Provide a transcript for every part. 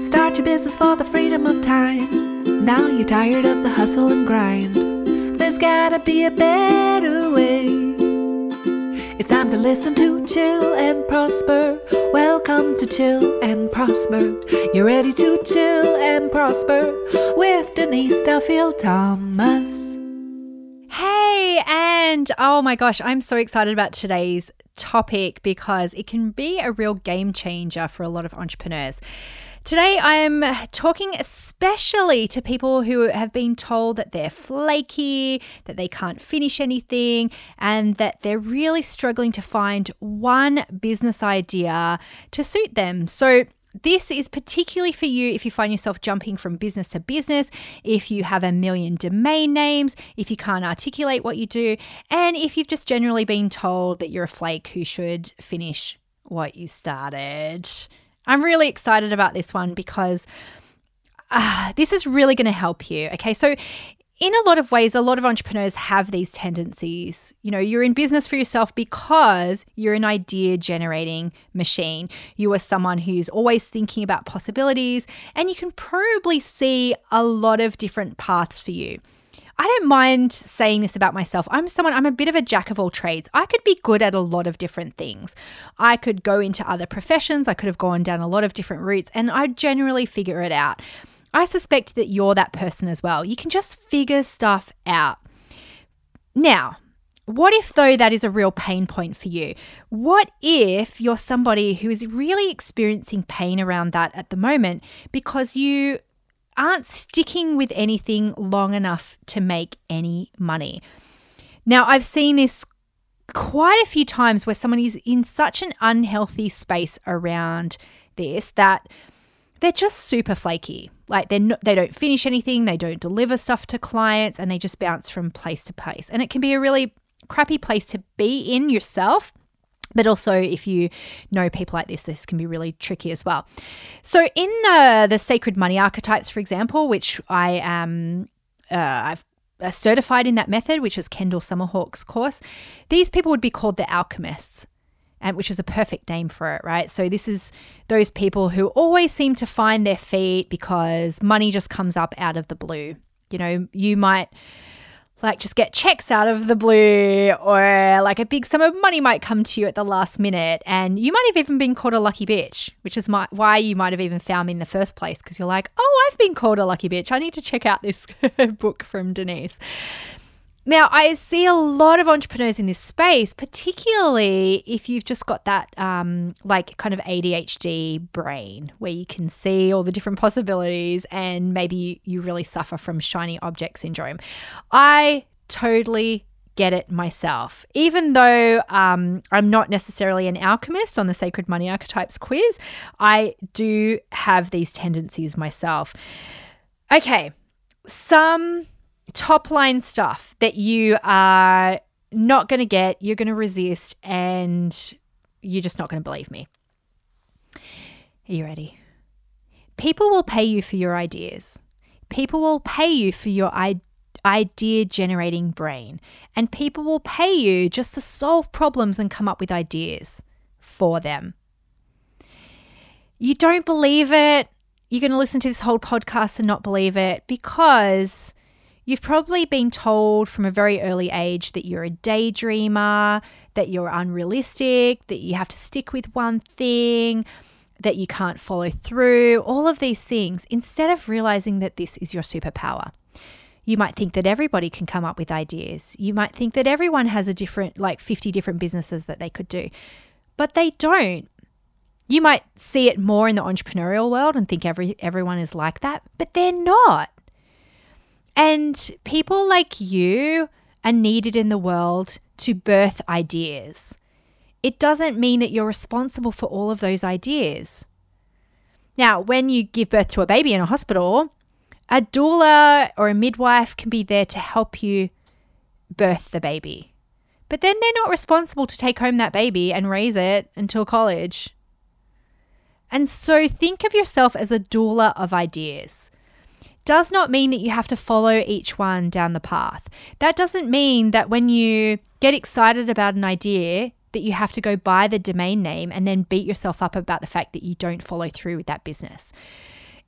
Start your business for the freedom of time. Now you're tired of the hustle and grind. There's gotta be a better way. It's time to listen to Chill and Prosper. Welcome to Chill and Prosper. You're ready to chill and prosper with Denise Duffield Thomas. Hey, and oh my gosh, I'm so excited about today's topic because it can be a real game changer for a lot of entrepreneurs. Today, I'm talking especially to people who have been told that they're flaky, that they can't finish anything, and that they're really struggling to find one business idea to suit them. So, this is particularly for you if you find yourself jumping from business to business, if you have a million domain names, if you can't articulate what you do, and if you've just generally been told that you're a flake who should finish what you started. I'm really excited about this one because uh, this is really going to help you. Okay, so in a lot of ways, a lot of entrepreneurs have these tendencies. You know, you're in business for yourself because you're an idea generating machine. You are someone who's always thinking about possibilities, and you can probably see a lot of different paths for you. I don't mind saying this about myself. I'm someone, I'm a bit of a jack of all trades. I could be good at a lot of different things. I could go into other professions, I could have gone down a lot of different routes, and I generally figure it out. I suspect that you're that person as well. You can just figure stuff out. Now, what if, though, that is a real pain point for you? What if you're somebody who is really experiencing pain around that at the moment because you aren't sticking with anything long enough to make any money. Now, I've seen this quite a few times where someone is in such an unhealthy space around this that they're just super flaky. Like they're not, they don't finish anything, they don't deliver stuff to clients, and they just bounce from place to place. And it can be a really crappy place to be in yourself but also, if you know people like this, this can be really tricky as well. So, in the sacred money archetypes, for example, which I am, uh, I've uh, certified in that method, which is Kendall Summerhawk's course, these people would be called the alchemists. And which is a perfect name for it, right? So, this is those people who always seem to find their feet because money just comes up out of the blue. You know, you might like just get checks out of the blue or like a big sum of money might come to you at the last minute. And you might have even been called a lucky bitch which is my, why you might have even found me in the first place because you're like oh i've been called a lucky bitch. I need to check out this book from denise now i see a lot of entrepreneurs in this space particularly if you've just got that um, like kind of adhd brain where you can see all the different possibilities and maybe you, really suffer from shiny object syndrome i totally get it myself. Even though um, I'm not necessarily an alchemist on the Sacred Money Archetypes quiz, I do have these tendencies myself. Okay, some top line stuff that you are not going to get, you're going to resist, and you're just not going to believe me. Are you ready? People will pay you for your ideas. People will pay you for your idea generating brain. And people will pay you just to solve problems and come up with ideas for them. You don't believe it. You're going to listen to this whole podcast and not believe it because You've probably been told from a very early age that you're a daydreamer, that you're unrealistic, that you have to stick with one thing, that you can't follow through, all of these things, instead of realizing that this is your superpower. You might think that everybody can come up with ideas. You might think that everyone has a different, like 50 different businesses that they could do, but they don't. You might see it more in the entrepreneurial world and think every everyone is like that, but they're not. And people like you are needed in the world to birth ideas. It doesn't mean that you're responsible for all of those ideas. Now, when you give birth to a baby in a hospital, a doula or a midwife can be there to help you birth the baby. But then they're not responsible to take home that baby and raise it until college. And so think of yourself as a doula of ideas does not mean that you have to follow each one down the path. That doesn't mean that when you get excited about an idea, that you have to go buy the domain name and then beat yourself up about the fact that you don't follow through with that business.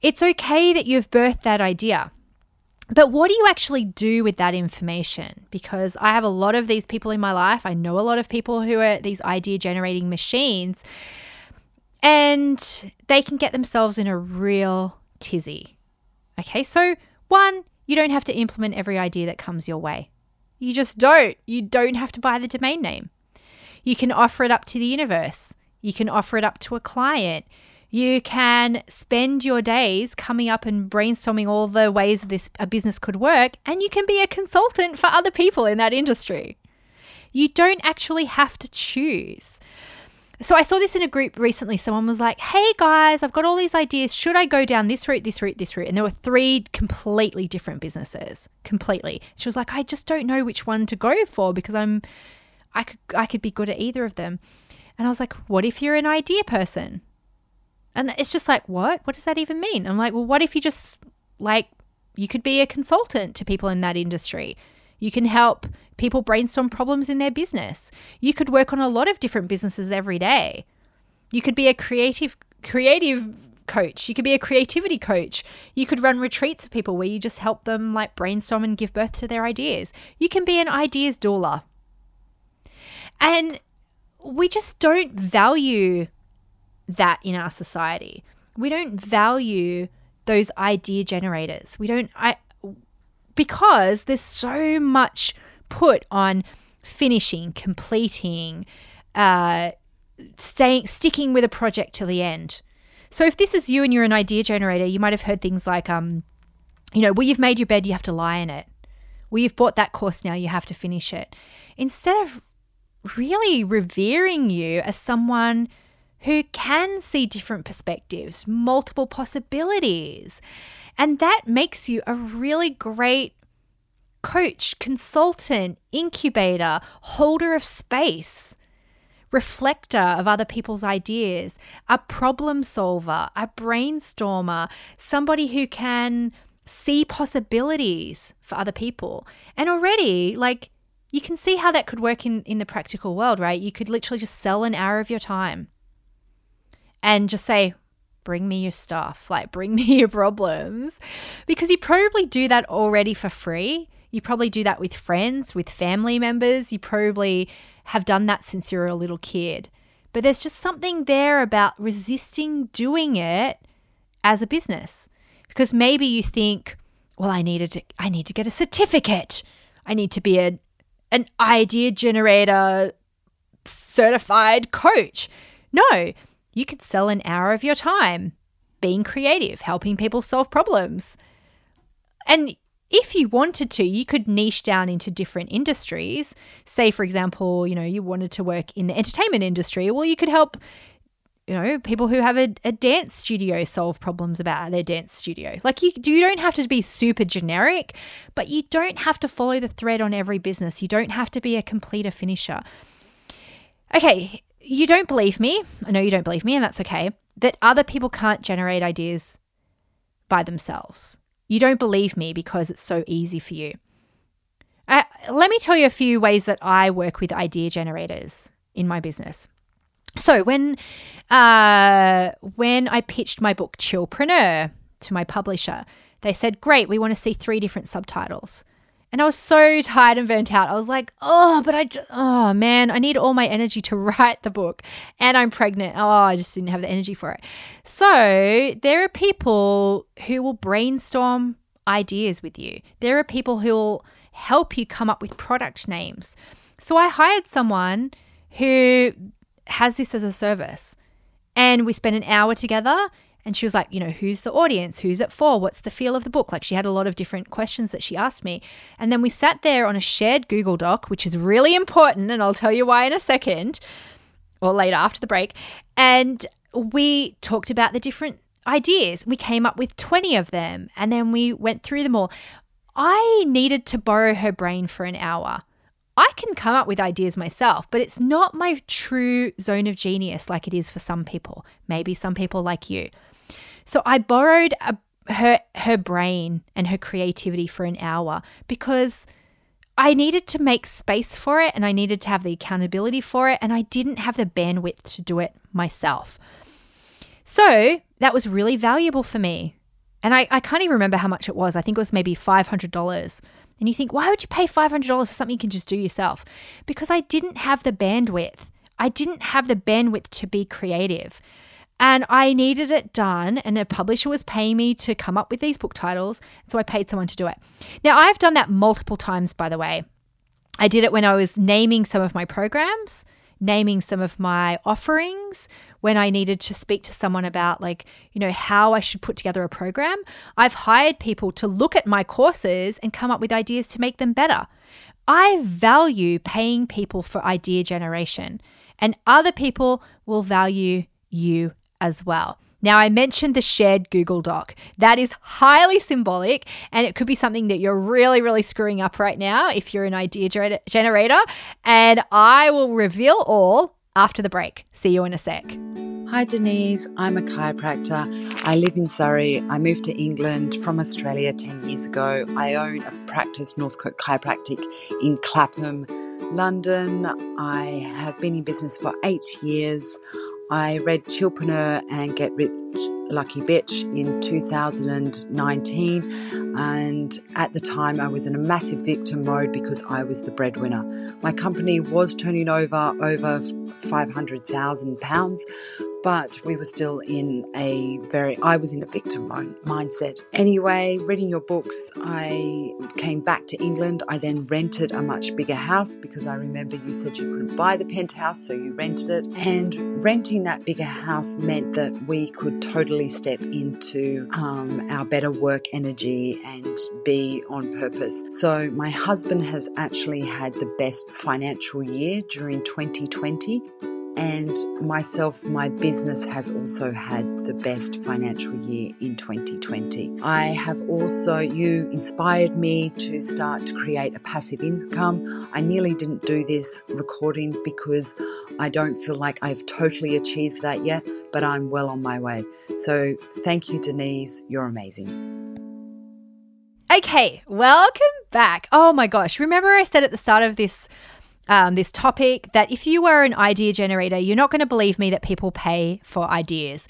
It's okay that you've birthed that idea. But what do you actually do with that information? Because I have a lot of these people in my life. I know a lot of people who are these idea generating machines, and they can get themselves in a real tizzy. Okay, so one, you don't have to implement every idea that comes your way. You just don't. You don't have to buy the domain name. You can offer it up to the universe. You can offer it up to a client. You can spend your days coming up and brainstorming all the ways this a business could work, and you can be a consultant for other people in that industry. You don't actually have to choose. So I saw this in a group recently. Someone was like, "Hey guys, I've got all these ideas. Should I go down this route, this route, this route?" And there were three completely different businesses. Completely. She was like, "I just don't know which one to go for because I'm I could I could be good at either of them." And I was like, "What if you're an idea person? And it's just like, what? What does that even mean? I'm like, well, what if you just like you could be a consultant to people in that industry? You can help people brainstorm problems in their business. You could work on a lot of different businesses every day. You could be a creative creative coach. You could be a creativity coach. You could run retreats for people where you just help them like brainstorm and give birth to their ideas. You can be an ideas doula. And we just don't value that in our society. We don't value those idea generators. We don't I because there's so much put on finishing, completing, uh, staying, sticking with a project till the end. So if this is you and you're an idea generator, you might have heard things like, um, you know, well, you've made your bed, you have to lie in it. Well, you've bought that course now, you have to finish it. Instead of really revering you as someone who can see different perspectives, multiple possibilities. And that makes you a really great coach, consultant, incubator, holder of space, reflector of other people's ideas, a problem solver, a brainstormer, somebody who can see possibilities for other people. And already, like, you can see how that could work in, in the practical world, right? You could literally just sell an hour of your time and just say, bring me your stuff, like bring me your problems. Because you probably do that already for free. You probably do that with friends, with family members. You probably have done that since you were a little kid. But there's just something there about resisting doing it as a business. Because maybe you think, well, I needed I need to get a certificate. I need to be a an idea generator certified coach. No, you could sell an hour of your time being creative, helping people solve problems. And if you wanted to, you could niche down into different industries. Say, for example, you know, you wanted to work in the entertainment industry. Well, you could help, you know, people who have a, a dance studio solve problems about their dance studio. Like you, you don't have to be super generic, but you don't have to follow the thread on every business. You don't have to be a completer finisher. Okay, you don't believe me. I know you don't believe me, and that's okay. That other people can't generate ideas by themselves. You don't believe me because it's so easy for you. Uh, let me tell you a few ways that I work with idea generators in my business. So when uh, when I pitched my book Chillpreneur to my publisher, they said, "Great, we want to see three different subtitles." And I was so tired and burnt out. I was like, oh, but I, oh man, I need all my energy to write the book. And I'm pregnant. Oh, I just didn't have the energy for it. So there are people who will brainstorm ideas with you, there are people who will help you come up with product names. So I hired someone who has this as a service. And we spent an hour together and she was like, you know, who's the audience? Who's it for? What's the feel of the book? Like she had a lot of different questions that she asked me. And then we sat there on a shared Google Doc, which is really important. And I'll tell you why in a second or later after the break. And we talked about the different ideas. We came up with 20 of them and then we went through them all. I needed to borrow her brain for an hour. I can come up with ideas myself, but it's not my true zone of genius like it is for some people, maybe some people like you. So I borrowed a, her her brain and her creativity for an hour because I needed to make space for it and I needed to have the accountability for it and I didn't have the bandwidth to do it myself. So, that was really valuable for me. And I, I can't even remember how much it was. I think it was maybe $500. And you think, why would you pay $500 for something you can just do yourself? Because I didn't have the bandwidth. I didn't have the bandwidth to be creative. And I needed it done, and a publisher was paying me to come up with these book titles. So I paid someone to do it. Now, I've done that multiple times, by the way. I did it when I was naming some of my programs, naming some of my offerings, when I needed to speak to someone about, like, you know, how I should put together a program. I've hired people to look at my courses and come up with ideas to make them better. I value paying people for idea generation, and other people will value you as well. Now, I mentioned the shared Google Doc. That is highly symbolic, and it could be something that you're really, really screwing up right now if you're an idea generator. And I will reveal all after the break. See you in a sec. Hi, Denise. I'm a chiropractor. I live in Surrey. I moved to England from Australia 10 years ago. I own a practice, Northcote Chiropractic, in Clapham, London. I have been in business for eight years. I read Chillpreneur and Get Rich Lucky Bitch in 2019. And at the time, I was in a massive victim mode because I was the breadwinner. My company was turning over over £500,000, but we were still in a very, I was in a victim mindset. Anyway, reading your books, I came back to England. I then rented a much bigger house because I remember you said you couldn't buy the penthouse, so you rented it. And renting that bigger house meant that we could totally step into um, our better work energy and be on purpose. So my husband has actually had the best financial year during 2020 and myself, my business has also had the best financial year in 2020. I have also, you inspired me to start to create a passive income. I nearly didn't do this recording because I don't feel like I've totally achieved that yet, but I'm well on my way. So thank you, Denise. You're amazing. Okay, welcome back. Oh my gosh. Remember, I said at the start of this um, this topic that if you were an idea generator, you're not going to believe me that people pay for ideas.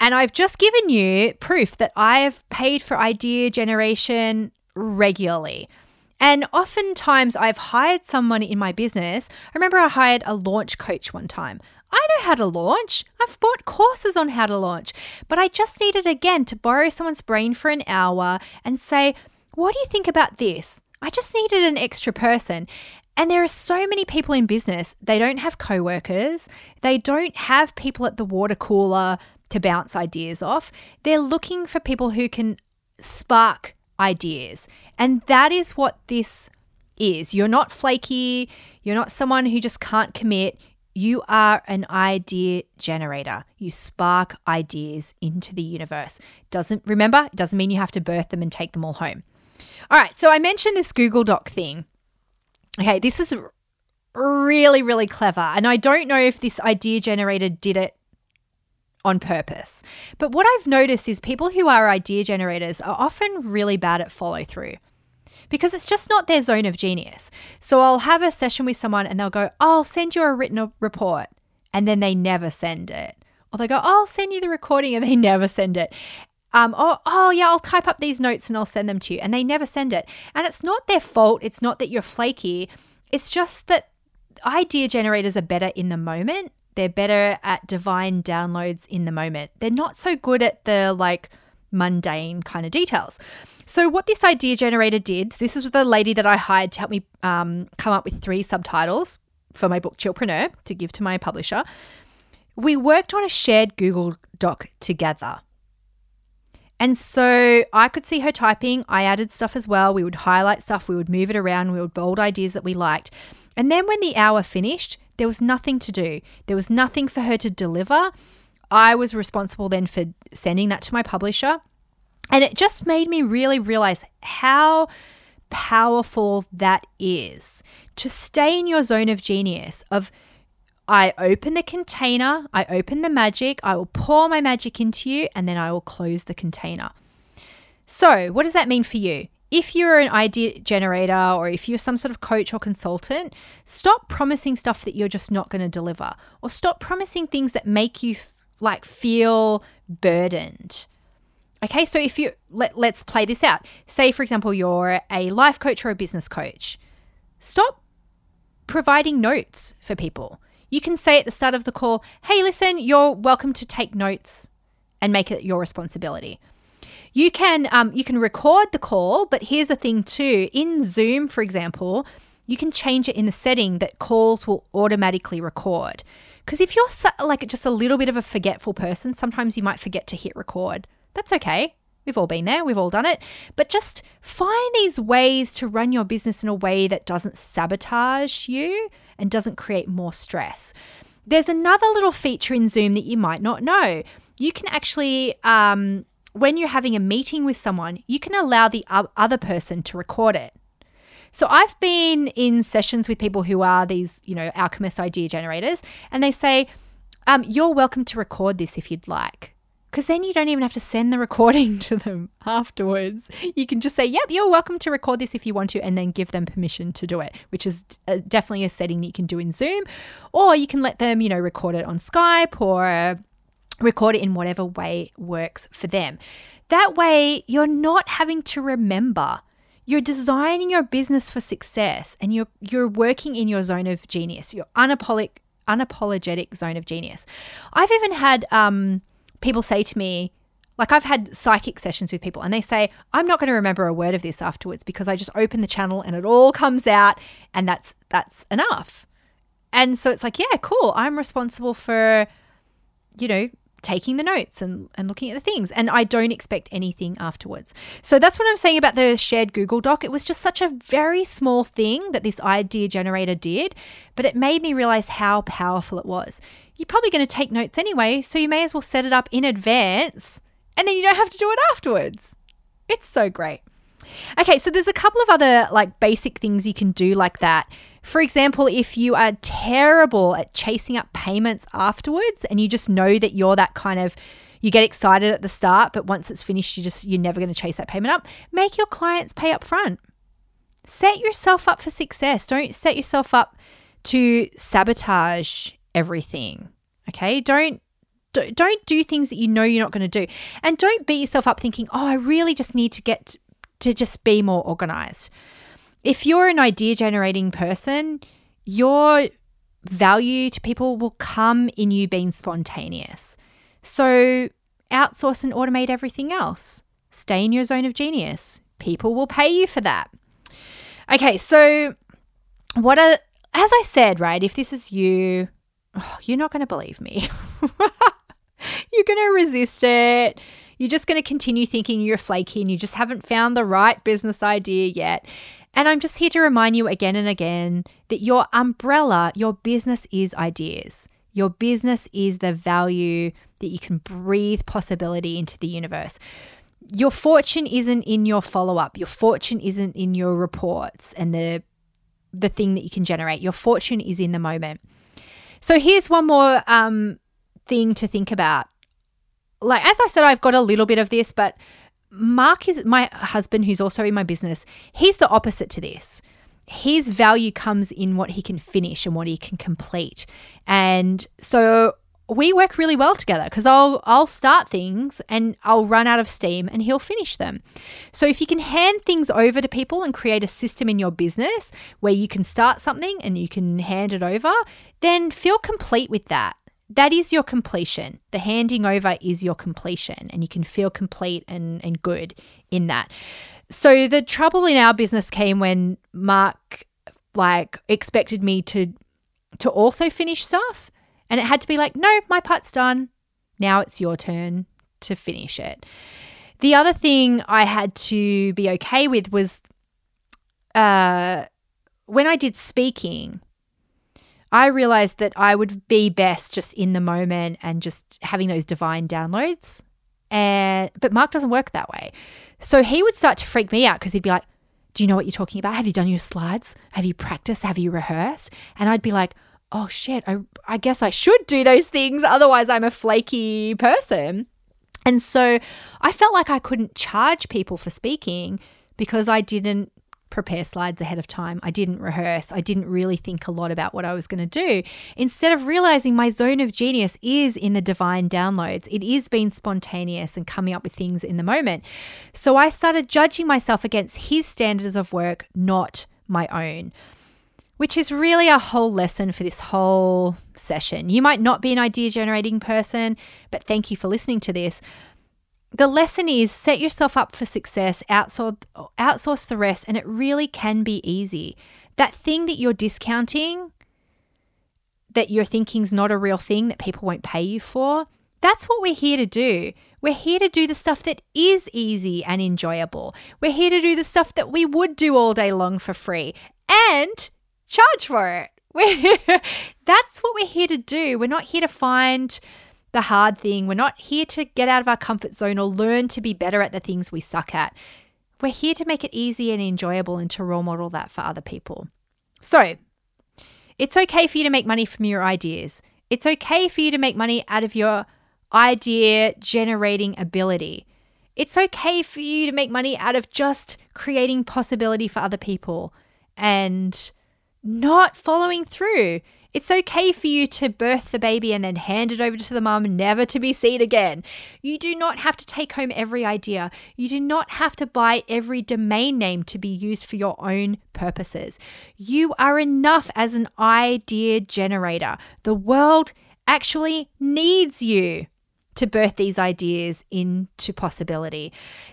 And I've just given you proof that I've paid for idea generation regularly. And oftentimes I've hired someone in my business. I remember I hired a launch coach one time. I know how to launch. I've bought courses on how to launch, but I just needed again to borrow someone's brain for an hour and say, What do you think about this? I just needed an extra person. And there are so many people in business, they don't have co-workers, they don't have people at the water cooler to bounce ideas off. They're looking for people who can spark ideas. And that is what this is. You're not flaky, you're not someone who just can't commit. You are an idea generator. You spark ideas into the universe. Doesn't remember, it doesn't mean you have to birth them and take them all home. All right, so I mentioned this Google Doc thing. Okay, this is really, really clever. And I don't know if this idea generator did it on purpose. But what I've noticed is people who are idea generators are often really bad at follow through because it's just not their zone of genius. So I'll have a session with someone and they'll go, I'll send you a written report. And then they never send it. Or they go, I'll send you the recording and they never send it. Um, oh, oh, yeah, I'll type up these notes and I'll send them to you. And they never send it. And it's not their fault. It's not that you're flaky. It's just that idea generators are better in the moment. They're better at divine downloads in the moment. They're not so good at the like mundane kind of details. So, what this idea generator did, this is the lady that I hired to help me um, come up with three subtitles for my book Chillpreneur to give to my publisher. We worked on a shared Google Doc together. And so I could see her typing. I added stuff as well. We would highlight stuff, we would move it around, we would bold ideas that we liked. And then when the hour finished, there was nothing to do. There was nothing for her to deliver. I was responsible then for sending that to my publisher. And it just made me really realize how powerful that is to stay in your zone of genius, of I open the container, I open the magic, I will pour my magic into you, and then I will close the container. So, what does that mean for you? If you're an idea generator or if you're some sort of coach or consultant, stop promising stuff that you're just not going to deliver or stop promising things that make you like feel burdened. Okay, so if you let, let's play this out. Say, for example, you're a life coach or a business coach. Stop providing notes for people. You can say at the start of the call, hey, listen, you're welcome to take notes and make it your responsibility. You can um, you can record the call, but here's the thing too. In Zoom, for example, you can change it in the setting that calls will automatically record. Because if you're like just a little bit of a forgetful person, sometimes you might forget to hit record. That's okay. We've all been there, we've all done it. But just find these ways to run your business in a way that doesn't sabotage you and doesn't create more stress. There's another little feature in Zoom that you might not know. You can actually, um, when you're having a meeting with someone, you can allow the other person to record it. So I've been in sessions with people who are these, you know, alchemist idea generators, and they say, um, "You're welcome to record this if you'd like." Because then you don't even have to send the recording to them afterwards. You can just say, Yep, you're welcome to record this if you want to, and then give them permission to do it, which is uh, definitely a setting that you can do in Zoom. Or you can let them, you know, record it on Skype or record it in whatever way works for them. That way, you're not having to remember. You're designing your business for success and you're you're working in your zone of genius, your unapologetic unapologetic zone of genius. I've even had um, people say to me, like I've had psychic sessions with people and they say, I'm not going to remember a word of this afterwards because I just open the channel and it all comes out and that's that's enough. And so it's like, yeah, cool. I'm responsible for, you know, taking the notes and, and looking at the things. And I don't expect anything afterwards. So that's what I'm saying about the shared Google Doc. It was just such a very small thing that this idea generator did, but it made me realize how powerful it was you're probably going to take notes anyway, so you may as well set it up in advance and then you don't have to do it afterwards. It's so great. Okay, so there's a couple of other like basic things you can do like that. For example, if you are terrible at chasing up payments afterwards and you just know that you're that kind of you get excited at the start, but once it's finished, you just you're never going to chase that payment up. Make your clients pay up front. Set yourself up for success. Don't set yourself up to sabotage everything. Okay? Don't don't do things that you know you're not going to do. And don't beat yourself up thinking, "Oh, I really just need to get to just be more organized." If you're an idea generating person, your value to people will come in you being spontaneous. So, outsource and automate everything else. Stay in your zone of genius. People will pay you for that. Okay, so what are as I said, right? If this is you, oh, you're not going to believe me. you're going to resist it. You're just going to continue thinking you're flaky and you just haven't found the right business idea yet. And I'm just here to remind you again and again that your umbrella, your business is ideas. Your business is the value that you can breathe possibility into the universe. Your fortune isn't in your follow up. Your fortune isn't in your reports and the the thing that you can generate. Your fortune is in the moment. So here's one more um, thing to think about. Like, as I said, I've got a little bit of this, but Mark is my husband, who's also in my business. He's the opposite to this. His value comes in what he can finish and what he can complete. And so we work really well together because I'll I'll start things and I'll run out of steam and he'll finish them. So if you can hand things over to people and create a system in your business where you can start something and you can hand it over, then feel complete with that. That is your completion. The handing over is your completion and you can feel complete and, and good in that. So the trouble in our business came when Mark like expected me to to also finish stuff and it had to be like, no, my part's done. Now it's your turn to finish it. The other thing I had to be okay with was uh, when I did speaking, I realized that I would be best just in the moment and just having those divine downloads. And but Mark doesn't work that way. So he would start to freak me out because he'd be like, "Do you know what you're talking about? Have you done your slides? Have you practiced? Have you rehearsed?" And I'd be like, oh shit, I, I guess I should do those things. Otherwise, I'm a flaky person. And so I felt like I couldn't charge people for speaking because I didn't prepare slides ahead of time. I didn't rehearse. I didn't really think a lot about what I was going to do. Instead of realizing my zone of genius is in the divine downloads, it is being spontaneous and coming up with things in the moment. So I started judging myself against his standards of work, not my own. Which is really a whole lesson for this whole session. You might not be an idea generating person, but thank you for listening to this the lesson is set yourself up for success, outsource, outsource the rest, and it really can be easy. That thing that you're discounting, that you're thinking is not a real thing that people won't pay you for, that's what we're here to do. We're here to do the stuff that is easy and enjoyable. We're here to do the stuff that we would do all day long for free and charge for it. that's what we're here to do. We're not here to find the hard thing. We're not here to get out of our comfort zone or learn to be better at the things we suck at. We're here to make it easy and enjoyable and to role model that for other people. So, it's okay for you to make money from your ideas. It's okay for you to make money out of your idea generating ability. It's okay for you to make money out of just creating possibility for other people and not following through. It's okay for you to birth the baby and then hand it over to the mum, never to be seen again. You do not have to take home every idea. You do not have to buy every domain name to be used for your own purposes. You are enough as an idea generator. The world actually needs you to birth these ideas into possibility.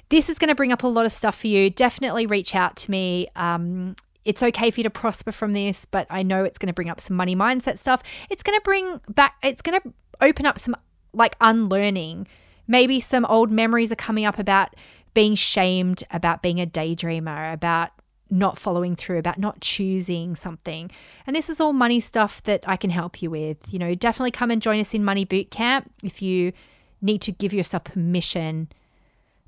This is going to bring up a lot of stuff for you. Definitely reach out to me. Um, it's okay for you to prosper from this, but I know it's going to bring up some money mindset stuff. It's going to bring back, it's going to open up some like unlearning. Maybe some old memories are coming up about being shamed, about being a daydreamer, about not following through, about not choosing something. And this is all money stuff that I can help you with. You know, definitely come and join us in Money Boot Camp if you need to give yourself permission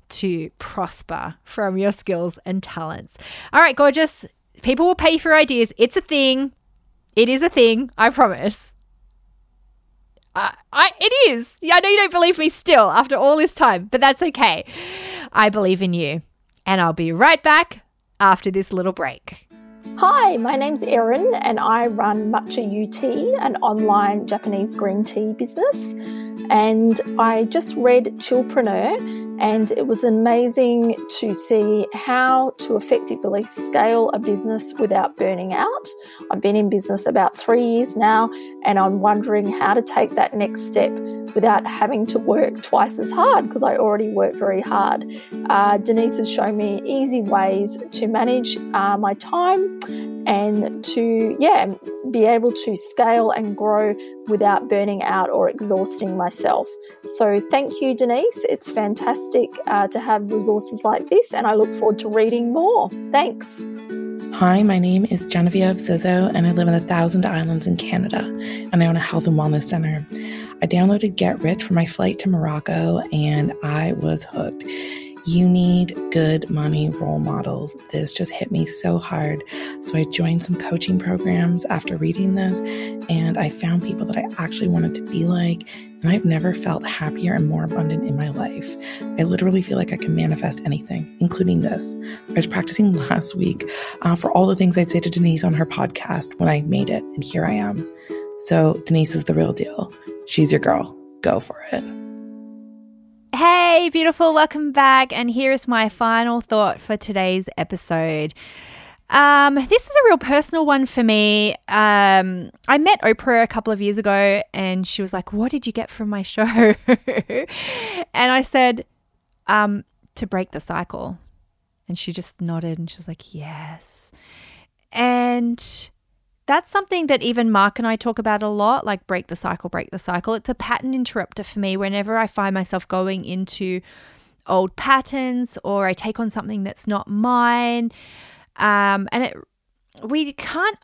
to prosper from your skills and talents. All right, gorgeous people will pay for ideas. It's a thing. It is a thing. I promise. I, I, it is. I know you don't believe me still after all this time, but that's okay. I believe in you. And I'll be right back after this little break. Hi, my name's Erin, and I run Matcha UT, an online Japanese green tea business. And I just read Chillpreneur and it was amazing to see how to effectively scale a business without burning out. I've been in business about three years now, and I'm wondering how to take that next step without having to work twice as hard because I already work very hard. Uh, Denise has shown me easy ways to manage uh, my time and to, yeah, be able to scale and grow without burning out or exhausting myself. So, thank you, Denise. It's fantastic uh, to have resources like this, and I look forward to reading more. Thanks. Hi, my name is Genevieve Zizzo, and I live in the Thousand Islands in Canada, and I own a health and wellness center. I downloaded Get Rich for my flight to Morocco, and I was hooked. You need good money role models. This just hit me so hard. So I joined some coaching programs after reading this, and I found people that I actually wanted to be like. And I've never felt happier and more abundant in my life. I literally feel like I can manifest anything, including this. I was practicing last week uh, for all the things I'd say to Denise on her podcast when I made it, and here I am. So, Denise is the real deal. She's your girl. Go for it. Hey, beautiful, welcome back. And here's my final thought for today's episode. Um, this is a real personal one for me. Um, I met Oprah a couple of years ago and she was like, What did you get from my show? and I said, um, To break the cycle. And she just nodded and she was like, Yes. And that's something that even Mark and I talk about a lot like break the cycle, break the cycle. It's a pattern interrupter for me whenever I find myself going into old patterns or I take on something that's not mine. Um, and it, we can't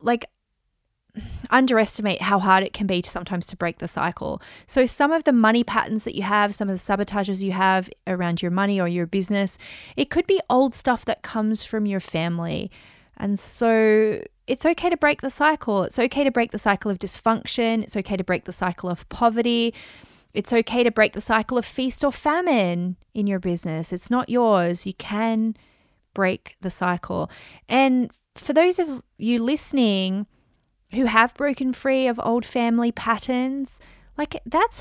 like underestimate how hard it can be to sometimes to break the cycle. So some of the money patterns that you have, some of the sabotages you have around your money or your business, it could be old stuff that comes from your family. And so it's okay to break the cycle. It's okay to break the cycle of dysfunction. It's okay to break the cycle of poverty. It's okay to break the cycle of feast or famine in your business. It's not yours. You can break the cycle. And for those of you listening who have broken free of old family patterns, like that's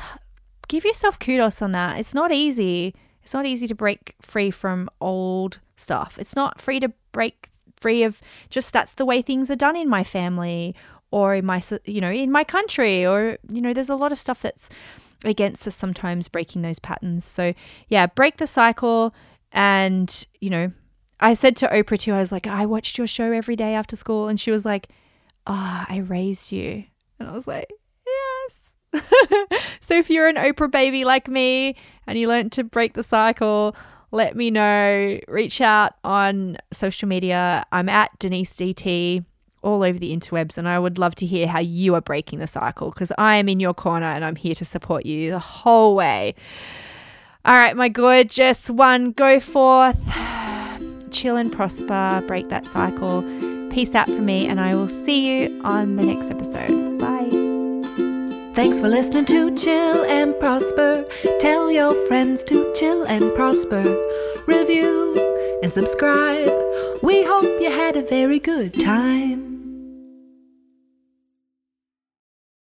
give yourself kudos on that. It's not easy. It's not easy to break free from old stuff. It's not free to break free of just that's the way things are done in my family or in my you know in my country or you know there's a lot of stuff that's against us sometimes breaking those patterns. So yeah, break the cycle and you know I said to Oprah too, I was like, I watched your show every day after school. And she was like, Ah, oh, I raised you. And I was like, Yes. so if you're an Oprah baby like me and you learned to break the cycle, let me know. Reach out on social media. I'm at Denise DT all over the interwebs, and I would love to hear how you are breaking the cycle because I am in your corner and I'm here to support you the whole way. All right, my gorgeous one, go forth, chill and prosper, break that cycle. Peace out from me, and I will see you on the next episode. Thanks for listening to Chill and Prosper. Tell your friends to chill and prosper. Review and subscribe. We hope you had a very good time.